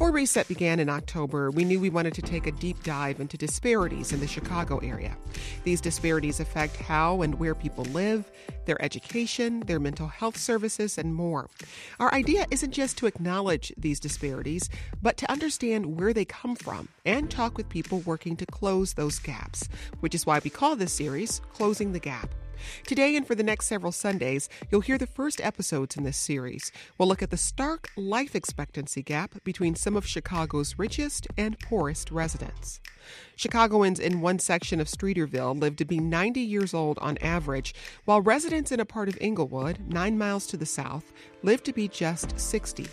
Before Reset began in October, we knew we wanted to take a deep dive into disparities in the Chicago area. These disparities affect how and where people live, their education, their mental health services, and more. Our idea isn't just to acknowledge these disparities, but to understand where they come from and talk with people working to close those gaps, which is why we call this series Closing the Gap. Today and for the next several Sundays, you'll hear the first episodes in this series. We'll look at the stark life expectancy gap between some of Chicago's richest and poorest residents. Chicagoans in one section of Streeterville live to be 90 years old on average, while residents in a part of Englewood, nine miles to the south, live to be just 60.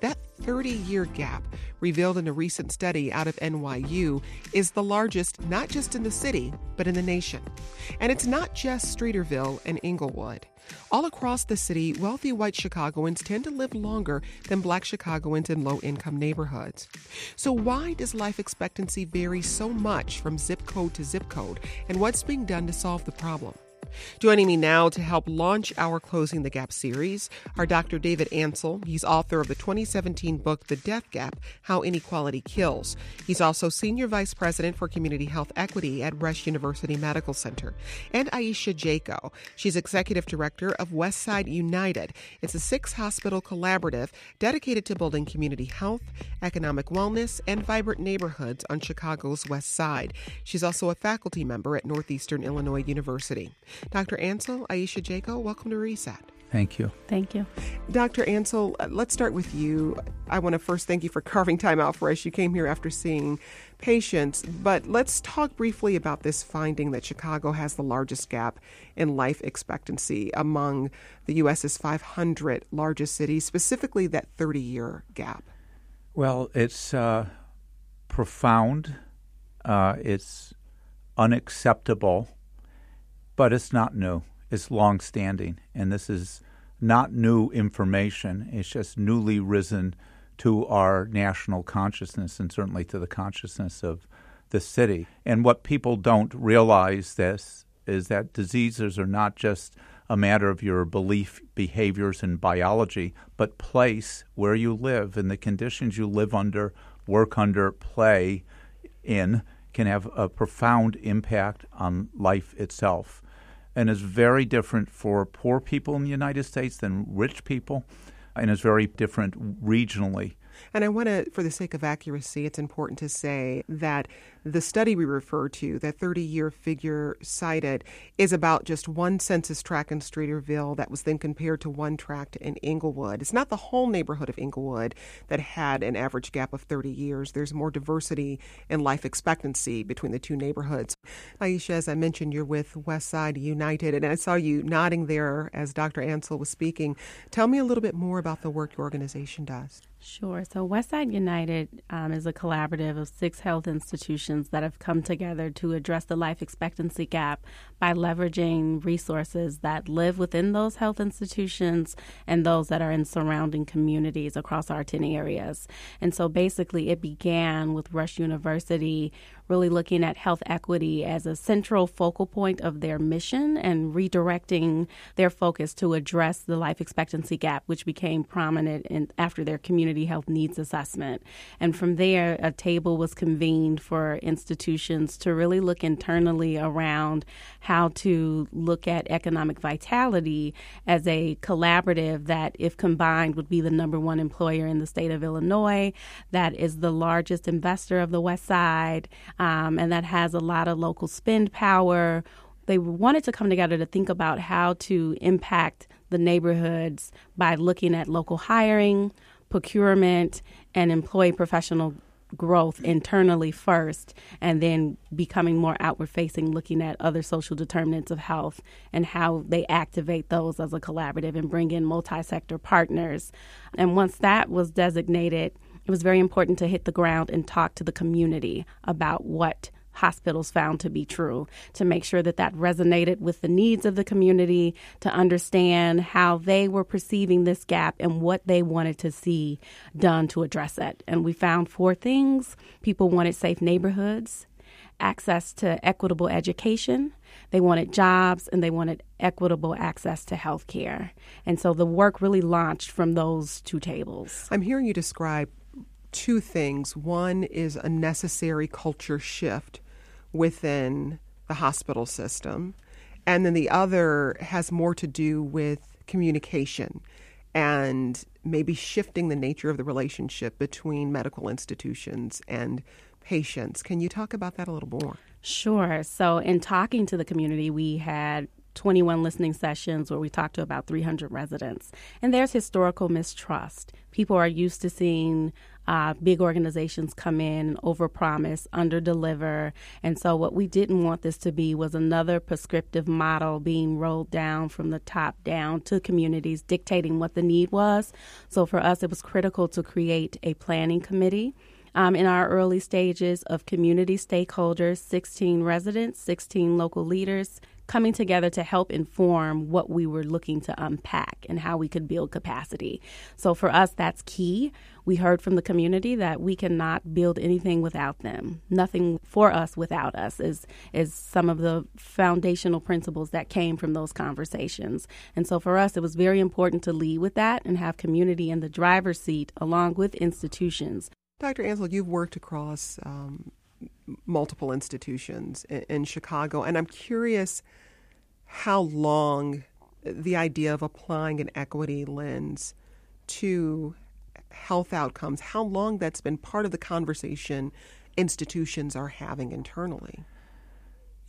That 30 year gap, revealed in a recent study out of NYU, is the largest not just in the city, but in the nation. And it's not just Streeterville and Englewood. All across the city, wealthy white Chicagoans tend to live longer than black Chicagoans in low income neighborhoods. So, why does life expectancy vary so much from zip code to zip code, and what's being done to solve the problem? Joining me now to help launch our Closing the Gap series are Dr. David Ansell. He's author of the 2017 book, The Death Gap How Inequality Kills. He's also Senior Vice President for Community Health Equity at Rush University Medical Center. And Aisha Jaco. She's Executive Director of Westside United. It's a six hospital collaborative dedicated to building community health, economic wellness, and vibrant neighborhoods on Chicago's West Side. She's also a faculty member at Northeastern Illinois University. Dr. Ansell, Aisha Jaco, welcome to Reset. Thank you. Thank you. Dr. Ansell, uh, let's start with you. I want to first thank you for carving time out for us. You came here after seeing patients, but let's talk briefly about this finding that Chicago has the largest gap in life expectancy among the U.S.'s 500 largest cities, specifically that 30 year gap. Well, it's uh, profound, uh, it's unacceptable but it's not new. It's long-standing, and this is not new information. It's just newly risen to our national consciousness and certainly to the consciousness of the city. And what people don't realize this is that diseases are not just a matter of your belief, behaviors, and biology, but place where you live and the conditions you live under, work under, play in can have a profound impact on life itself and is very different for poor people in the United States than rich people, and is very different regionally. And I want to, for the sake of accuracy, it's important to say that the study we refer to, that 30 year figure cited, is about just one census tract in Streeterville that was then compared to one tract in Englewood. It's not the whole neighborhood of Englewood that had an average gap of 30 years. There's more diversity in life expectancy between the two neighborhoods. Aisha, as I mentioned, you're with Westside United, and I saw you nodding there as Dr. Ansell was speaking. Tell me a little bit more about the work your organization does. Sure. So, Westside United um, is a collaborative of six health institutions that have come together to address the life expectancy gap by leveraging resources that live within those health institutions and those that are in surrounding communities across our 10 areas. And so, basically, it began with Rush University really looking at health equity as a central focal point of their mission and redirecting their focus to address the life expectancy gap, which became prominent in, after their community health needs assessment. And from there, a table was convened for institutions to really look internally around how to look at economic vitality as a collaborative that, if combined, would be the number one employer in the state of Illinois, that is the largest investor of the West Side um, and that has a lot of local spend power. They wanted to come together to think about how to impact the neighborhoods by looking at local hiring, procurement, and employee professional growth internally first and then becoming more outward facing looking at other social determinants of health and how they activate those as a collaborative and bring in multi-sector partners and once that was designated it was very important to hit the ground and talk to the community about what hospitals found to be true to make sure that that resonated with the needs of the community to understand how they were perceiving this gap and what they wanted to see done to address it and we found four things people wanted safe neighborhoods access to equitable education they wanted jobs and they wanted equitable access to health care. And so the work really launched from those two tables. I'm hearing you describe two things. One is a necessary culture shift within the hospital system, and then the other has more to do with communication and maybe shifting the nature of the relationship between medical institutions and patients. Can you talk about that a little more? Sure. So, in talking to the community, we had 21 listening sessions where we talked to about 300 residents. And there's historical mistrust. People are used to seeing uh, big organizations come in and overpromise, underdeliver. And so, what we didn't want this to be was another prescriptive model being rolled down from the top down to communities, dictating what the need was. So, for us, it was critical to create a planning committee um, in our early stages of community stakeholders, 16 residents, 16 local leaders coming together to help inform what we were looking to unpack and how we could build capacity. So for us, that's key. We heard from the community that we cannot build anything without them. Nothing for us without us is is some of the foundational principles that came from those conversations. And so for us, it was very important to lead with that and have community in the driver's seat along with institutions Dr. Ansell, you've worked across um, multiple institutions in, in, Chicago, and I'm curious how long the idea of applying an equity lens to health outcomes, how long that's been part of the conversation institutions are having internally.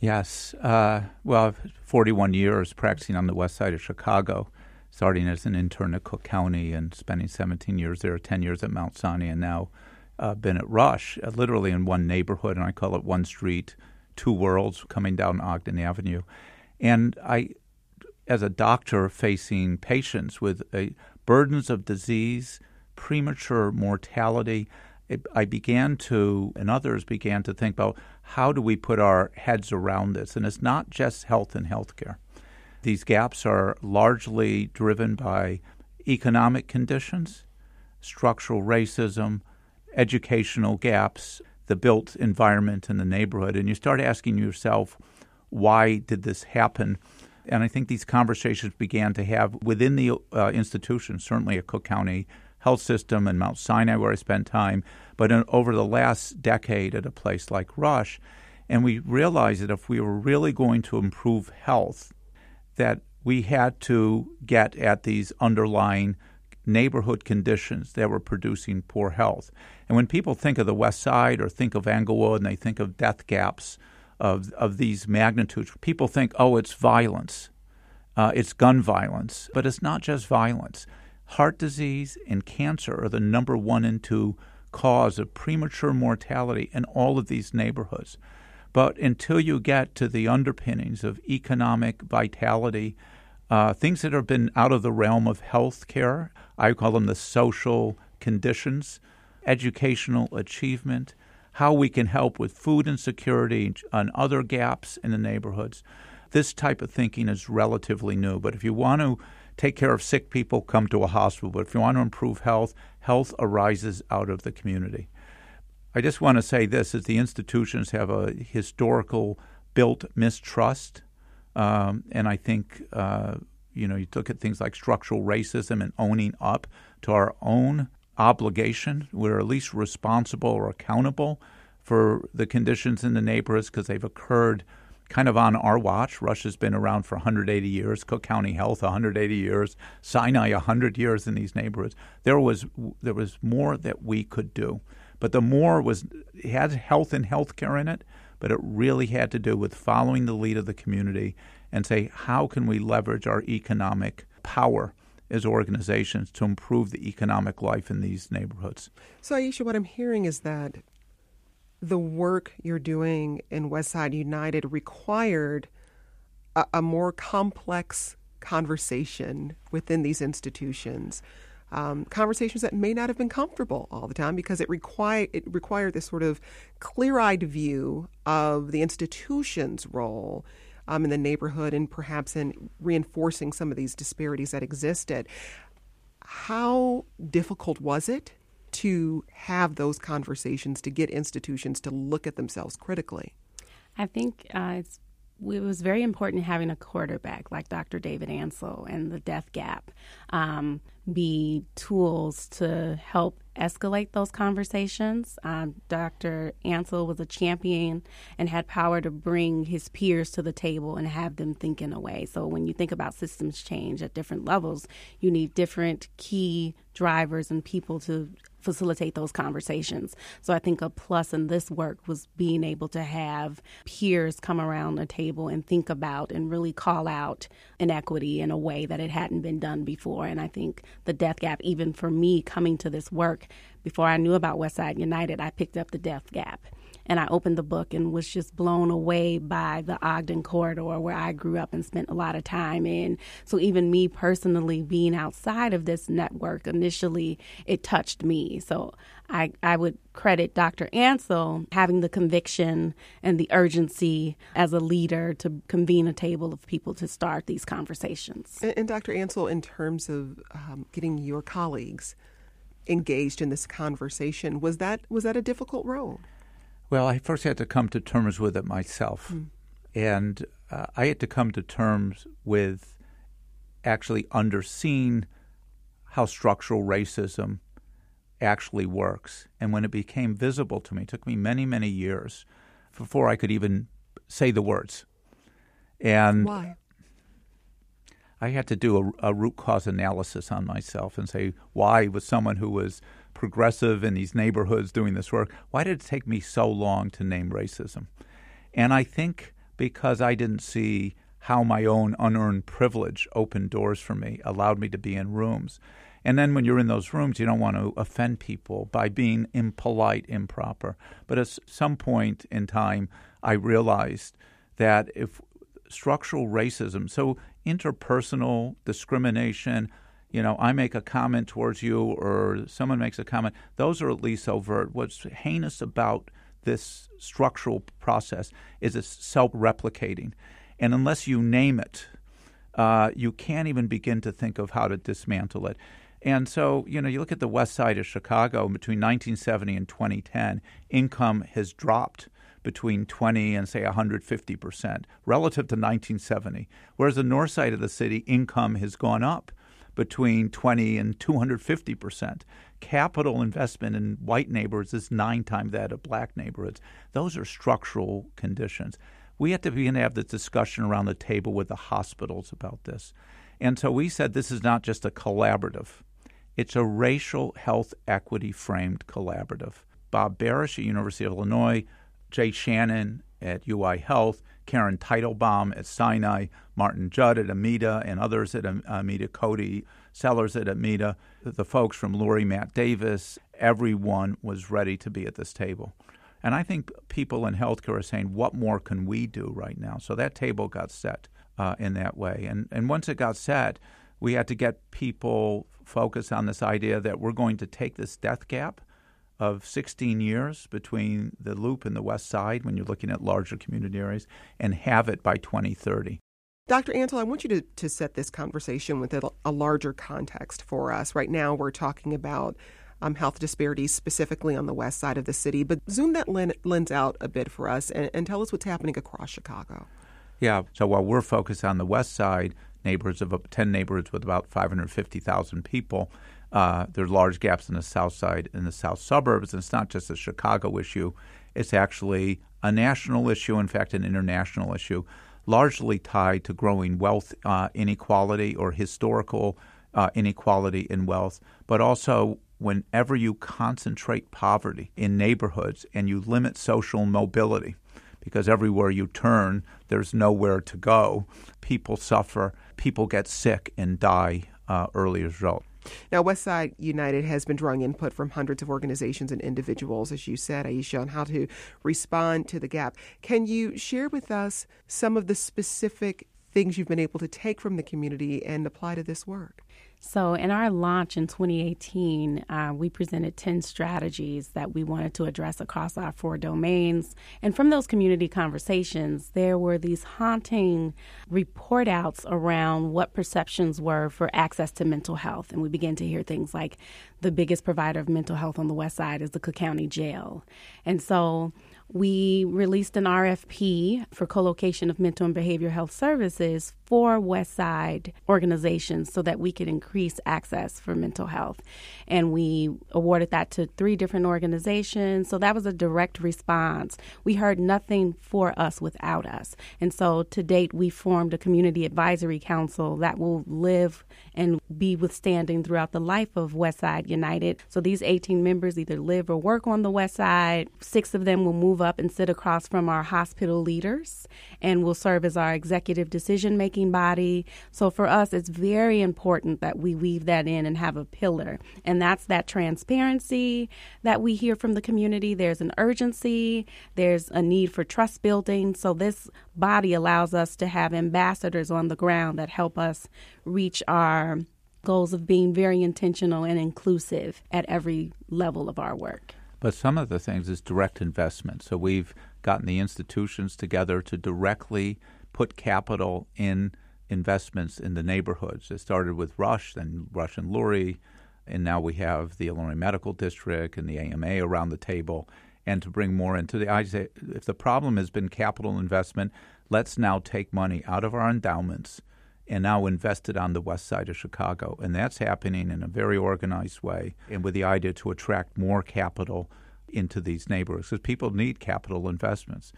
Yes. Uh, well, 41 years practicing on the west side of Chicago, starting as an intern at Cook County and spending 17 years there, 10 years at Mount Sinai, and now uh, been at Rush, uh, literally in one neighborhood, and I call it one street, two worlds, coming down Ogden Avenue. And I, as a doctor facing patients with burdens of disease, premature mortality, it, I began to, and others began to think about how do we put our heads around this? And it's not just health and healthcare. These gaps are largely driven by economic conditions, structural racism, educational gaps, the built environment in the neighborhood, and you start asking yourself, why did this happen? And I think these conversations began to have within the uh, institution, certainly at Cook County Health System and Mount Sinai, where I spent time, but in, over the last decade at a place like Rush. And we realized that if we were really going to improve health, that we had to get at these underlying neighborhood conditions that were producing poor health. And when people think of the West Side or think of Englewood and they think of death gaps of, of these magnitudes, people think, oh, it's violence, uh, it's gun violence. But it's not just violence. Heart disease and cancer are the number one and two cause of premature mortality in all of these neighborhoods. But until you get to the underpinnings of economic vitality, uh, things that have been out of the realm of health care, I call them the social conditions, educational achievement, how we can help with food insecurity and other gaps in the neighborhoods. This type of thinking is relatively new. But if you want to take care of sick people, come to a hospital. But if you want to improve health, health arises out of the community. I just want to say this is the institutions have a historical built mistrust um, and I think, uh, you know, you look at things like structural racism and owning up to our own obligation. We're at least responsible or accountable for the conditions in the neighborhoods because they've occurred kind of on our watch. Rush's been around for 180 years, Cook County Health 180 years, Sinai 100 years in these neighborhoods. There was there was more that we could do, but the more was had health and health care in it, but it really had to do with following the lead of the community and say, how can we leverage our economic power as organizations to improve the economic life in these neighborhoods? So, Aisha, what I'm hearing is that the work you're doing in Westside United required a, a more complex conversation within these institutions um, conversations that may not have been comfortable all the time because it require it required this sort of clear-eyed view of the institution's role um, in the neighborhood and perhaps in reinforcing some of these disparities that existed. How difficult was it to have those conversations to get institutions to look at themselves critically? I think uh, it's it was very important having a quarterback like Dr. David Ansell and the Death Gap um, be tools to help escalate those conversations. Um, Dr. Ansell was a champion and had power to bring his peers to the table and have them think in a way. So when you think about systems change at different levels, you need different key drivers and people to facilitate those conversations. So I think a plus in this work was being able to have peers come around the table and think about and really call out inequity in a way that it hadn't been done before. And I think the death gap, even for me coming to this work, before I knew about Westside United, I picked up the death gap and I opened the book and was just blown away by the Ogden corridor where I grew up and spent a lot of time in. So even me personally being outside of this network initially, it touched me. So I, I would credit Dr. Ansell having the conviction and the urgency as a leader to convene a table of people to start these conversations. And, and Dr. Ansell, in terms of um, getting your colleagues engaged in this conversation, was that was that a difficult role? Well, I first had to come to terms with it myself. Mm. And uh, I had to come to terms with actually underseeing how structural racism actually works. And when it became visible to me, it took me many, many years before I could even say the words. And why? I had to do a, a root cause analysis on myself and say, why was someone who was progressive in these neighborhoods doing this work. Why did it take me so long to name racism? And I think because I didn't see how my own unearned privilege opened doors for me, allowed me to be in rooms. And then when you're in those rooms, you don't want to offend people by being impolite, improper. But at some point in time, I realized that if structural racism, so interpersonal discrimination, you know, I make a comment towards you or someone makes a comment, those are at least overt. What's heinous about this structural process is it's self replicating. And unless you name it, uh, you can't even begin to think of how to dismantle it. And so, you know, you look at the west side of Chicago between 1970 and 2010, income has dropped between 20 and say 150 percent relative to 1970, whereas the north side of the city, income has gone up between 20 and 250 percent. Capital investment in white neighborhoods is nine times that of black neighborhoods. Those are structural conditions. We have to begin to have the discussion around the table with the hospitals about this. And so we said this is not just a collaborative, it's a racial health equity framed collaborative. Bob Barish at University of Illinois, Jay Shannon at UI Health, Karen Teitelbaum at Sinai, Martin Judd at Amita, and others at Amita, Cody Sellers at Amita, the folks from Lurie, Matt Davis, everyone was ready to be at this table. And I think people in healthcare are saying, what more can we do right now? So that table got set uh, in that way. And, and once it got set, we had to get people focused on this idea that we're going to take this death gap of 16 years between the loop and the west side when you're looking at larger community areas and have it by 2030. Dr. Ansell, I want you to, to set this conversation with a, a larger context for us. Right now, we're talking about um, health disparities specifically on the west side of the city, but zoom that lens out a bit for us and, and tell us what's happening across Chicago. Yeah, so while we're focused on the west side, neighborhoods of 10 neighborhoods with about 550,000 people, uh, there's large gaps in the south side and the south suburbs, and it's not just a Chicago issue. It's actually a national issue, in fact, an international issue, largely tied to growing wealth uh, inequality or historical uh, inequality in wealth, but also whenever you concentrate poverty in neighborhoods and you limit social mobility, because everywhere you turn, there's nowhere to go, people suffer, people get sick and die uh, early as a result. Now, Westside United has been drawing input from hundreds of organizations and individuals, as you said, Aisha, on how to respond to the gap. Can you share with us some of the specific things you've been able to take from the community and apply to this work? So, in our launch in 2018, uh, we presented 10 strategies that we wanted to address across our four domains. And from those community conversations, there were these haunting report outs around what perceptions were for access to mental health. And we began to hear things like the biggest provider of mental health on the West Side is the Cook County Jail. And so, we released an RFP for co-location of mental and behavioral health services for West Side organizations so that we could increase access for mental health. And we awarded that to three different organizations. So that was a direct response. We heard nothing for us without us. And so to date, we formed a community advisory council that will live and be withstanding throughout the life of West Side United. So these 18 members either live or work on the West Side. Six of them will move up and sit across from our hospital leaders and will serve as our executive decision making body. So for us, it's very important that we weave that in and have a pillar. And that's that transparency that we hear from the community. There's an urgency, there's a need for trust building. So this body allows us to have ambassadors on the ground that help us reach our goals of being very intentional and inclusive at every level of our work. But some of the things is direct investment. So we've gotten the institutions together to directly put capital in investments in the neighborhoods. It started with Rush, then Rush and Lurie, and now we have the Illinois Medical District and the AMA around the table. And to bring more into the, I say, if the problem has been capital investment, let's now take money out of our endowments and now invested on the west side of Chicago. And that's happening in a very organized way and with the idea to attract more capital into these neighborhoods because people need capital investments.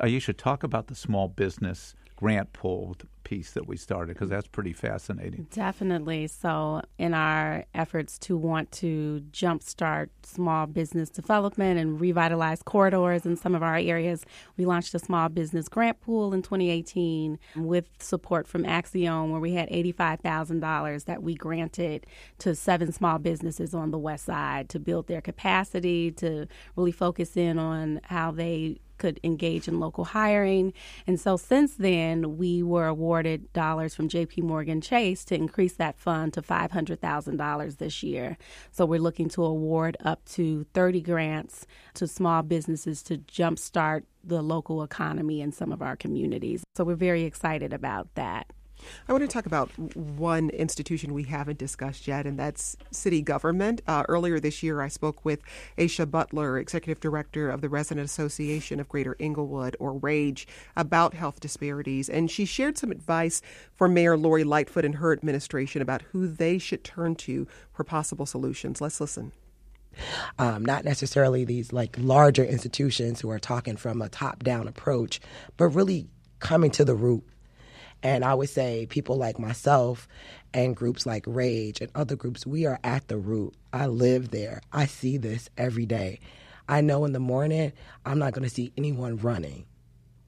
Aisha, talk about the small business grant pool piece that we started because that's pretty fascinating. Definitely. So, in our efforts to want to jumpstart small business development and revitalize corridors in some of our areas, we launched a small business grant pool in 2018 with support from Axiom, where we had $85,000 that we granted to seven small businesses on the West Side to build their capacity, to really focus in on how they could engage in local hiring. And so since then, we were awarded dollars from JP Morgan Chase to increase that fund to $500,000 this year. So we're looking to award up to 30 grants to small businesses to jumpstart the local economy in some of our communities. So we're very excited about that. I want to talk about one institution we haven't discussed yet, and that's city government. Uh, earlier this year, I spoke with Aisha Butler, Executive Director of the Resident Association of Greater Englewood, or RAGE, about health disparities. And she shared some advice for Mayor Lori Lightfoot and her administration about who they should turn to for possible solutions. Let's listen. Um, not necessarily these like larger institutions who are talking from a top down approach, but really coming to the root and I would say people like myself and groups like Rage and other groups, we are at the root. I live there. I see this every day. I know in the morning, I'm not going to see anyone running.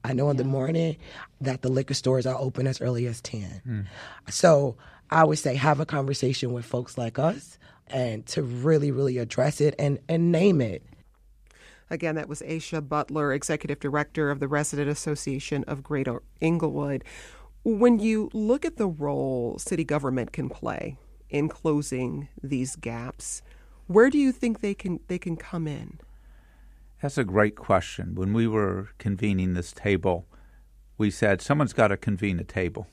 I know in the morning that the liquor stores are open as early as 10. Mm. So I would say have a conversation with folks like us and to really, really address it and, and name it. Again, that was Aisha Butler, Executive Director of the Resident Association of Greater Englewood. When you look at the role city government can play in closing these gaps, where do you think they can they can come in? That's a great question. When we were convening this table, we said someone's got to convene a table.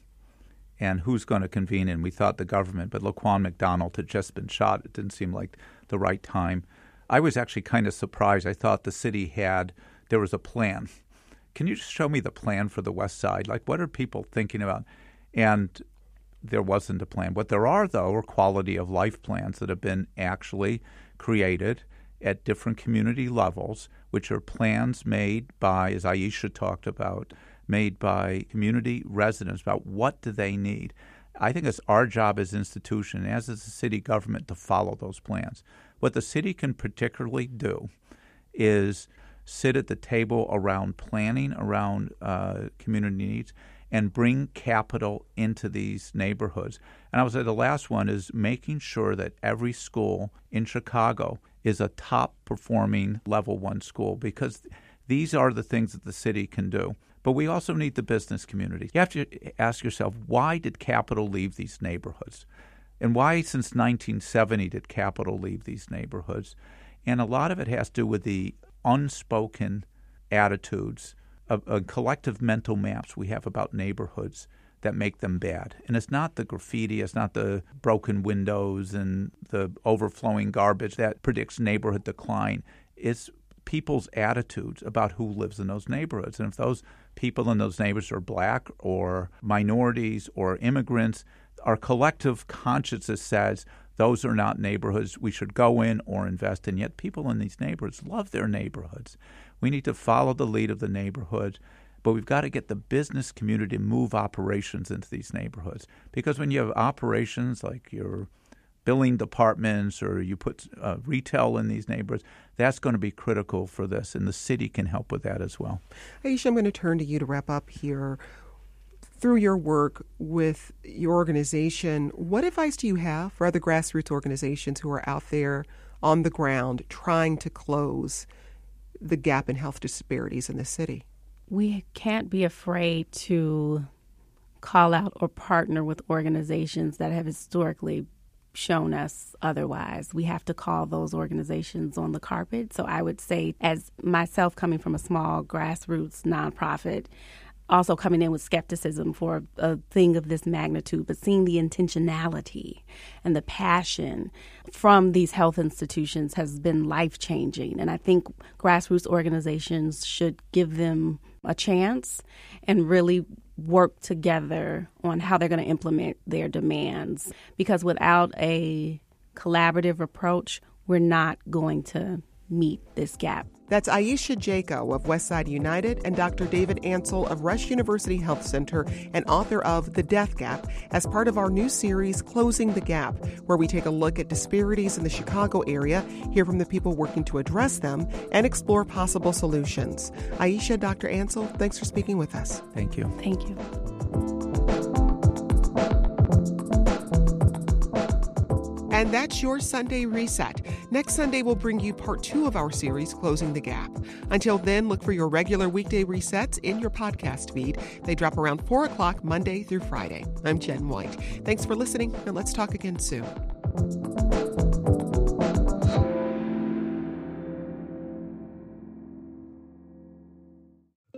And who's going to convene? And we thought the government, but Laquan McDonald had just been shot. It didn't seem like the right time. I was actually kind of surprised. I thought the city had, there was a plan can you just show me the plan for the West Side? Like, what are people thinking about? And there wasn't a plan. What there are, though, are quality of life plans that have been actually created at different community levels, which are plans made by, as Aisha talked about, made by community residents about what do they need. I think it's our job as institution, as is the city government, to follow those plans. What the city can particularly do is sit at the table around planning, around uh, community needs, and bring capital into these neighborhoods. And I would say the last one is making sure that every school in Chicago is a top performing level one school because these are the things that the city can do. But we also need the business community. You have to ask yourself why did capital leave these neighborhoods? And why, since 1970, did capital leave these neighborhoods? And a lot of it has to do with the unspoken attitudes, of collective mental maps we have about neighborhoods that make them bad. And it's not the graffiti, it's not the broken windows and the overflowing garbage that predicts neighborhood decline. It's people's attitudes about who lives in those neighborhoods. And if those people in those neighborhoods are black or minorities or immigrants, our collective consciousness says those are not neighborhoods we should go in or invest in. Yet people in these neighborhoods love their neighborhoods. We need to follow the lead of the neighborhood, but we've got to get the business community to move operations into these neighborhoods. Because when you have operations like your billing departments or you put uh, retail in these neighborhoods, that's going to be critical for this, and the city can help with that as well. Aisha, I'm going to turn to you to wrap up here through your work with your organization, what advice do you have for other grassroots organizations who are out there on the ground trying to close the gap in health disparities in the city? We can't be afraid to call out or partner with organizations that have historically shown us otherwise. We have to call those organizations on the carpet. So I would say, as myself coming from a small grassroots nonprofit, also coming in with skepticism for a thing of this magnitude, but seeing the intentionality and the passion from these health institutions has been life changing. And I think grassroots organizations should give them a chance and really work together on how they're going to implement their demands. Because without a collaborative approach, we're not going to meet this gap. That's Aisha Jaco of Westside United and Dr. David Ansell of Rush University Health Center and author of The Death Gap as part of our new series, Closing the Gap, where we take a look at disparities in the Chicago area, hear from the people working to address them, and explore possible solutions. Aisha, Dr. Ansell, thanks for speaking with us. Thank you. Thank you. And that's your Sunday reset. Next Sunday, we'll bring you part two of our series, Closing the Gap. Until then, look for your regular weekday resets in your podcast feed. They drop around 4 o'clock Monday through Friday. I'm Jen White. Thanks for listening, and let's talk again soon.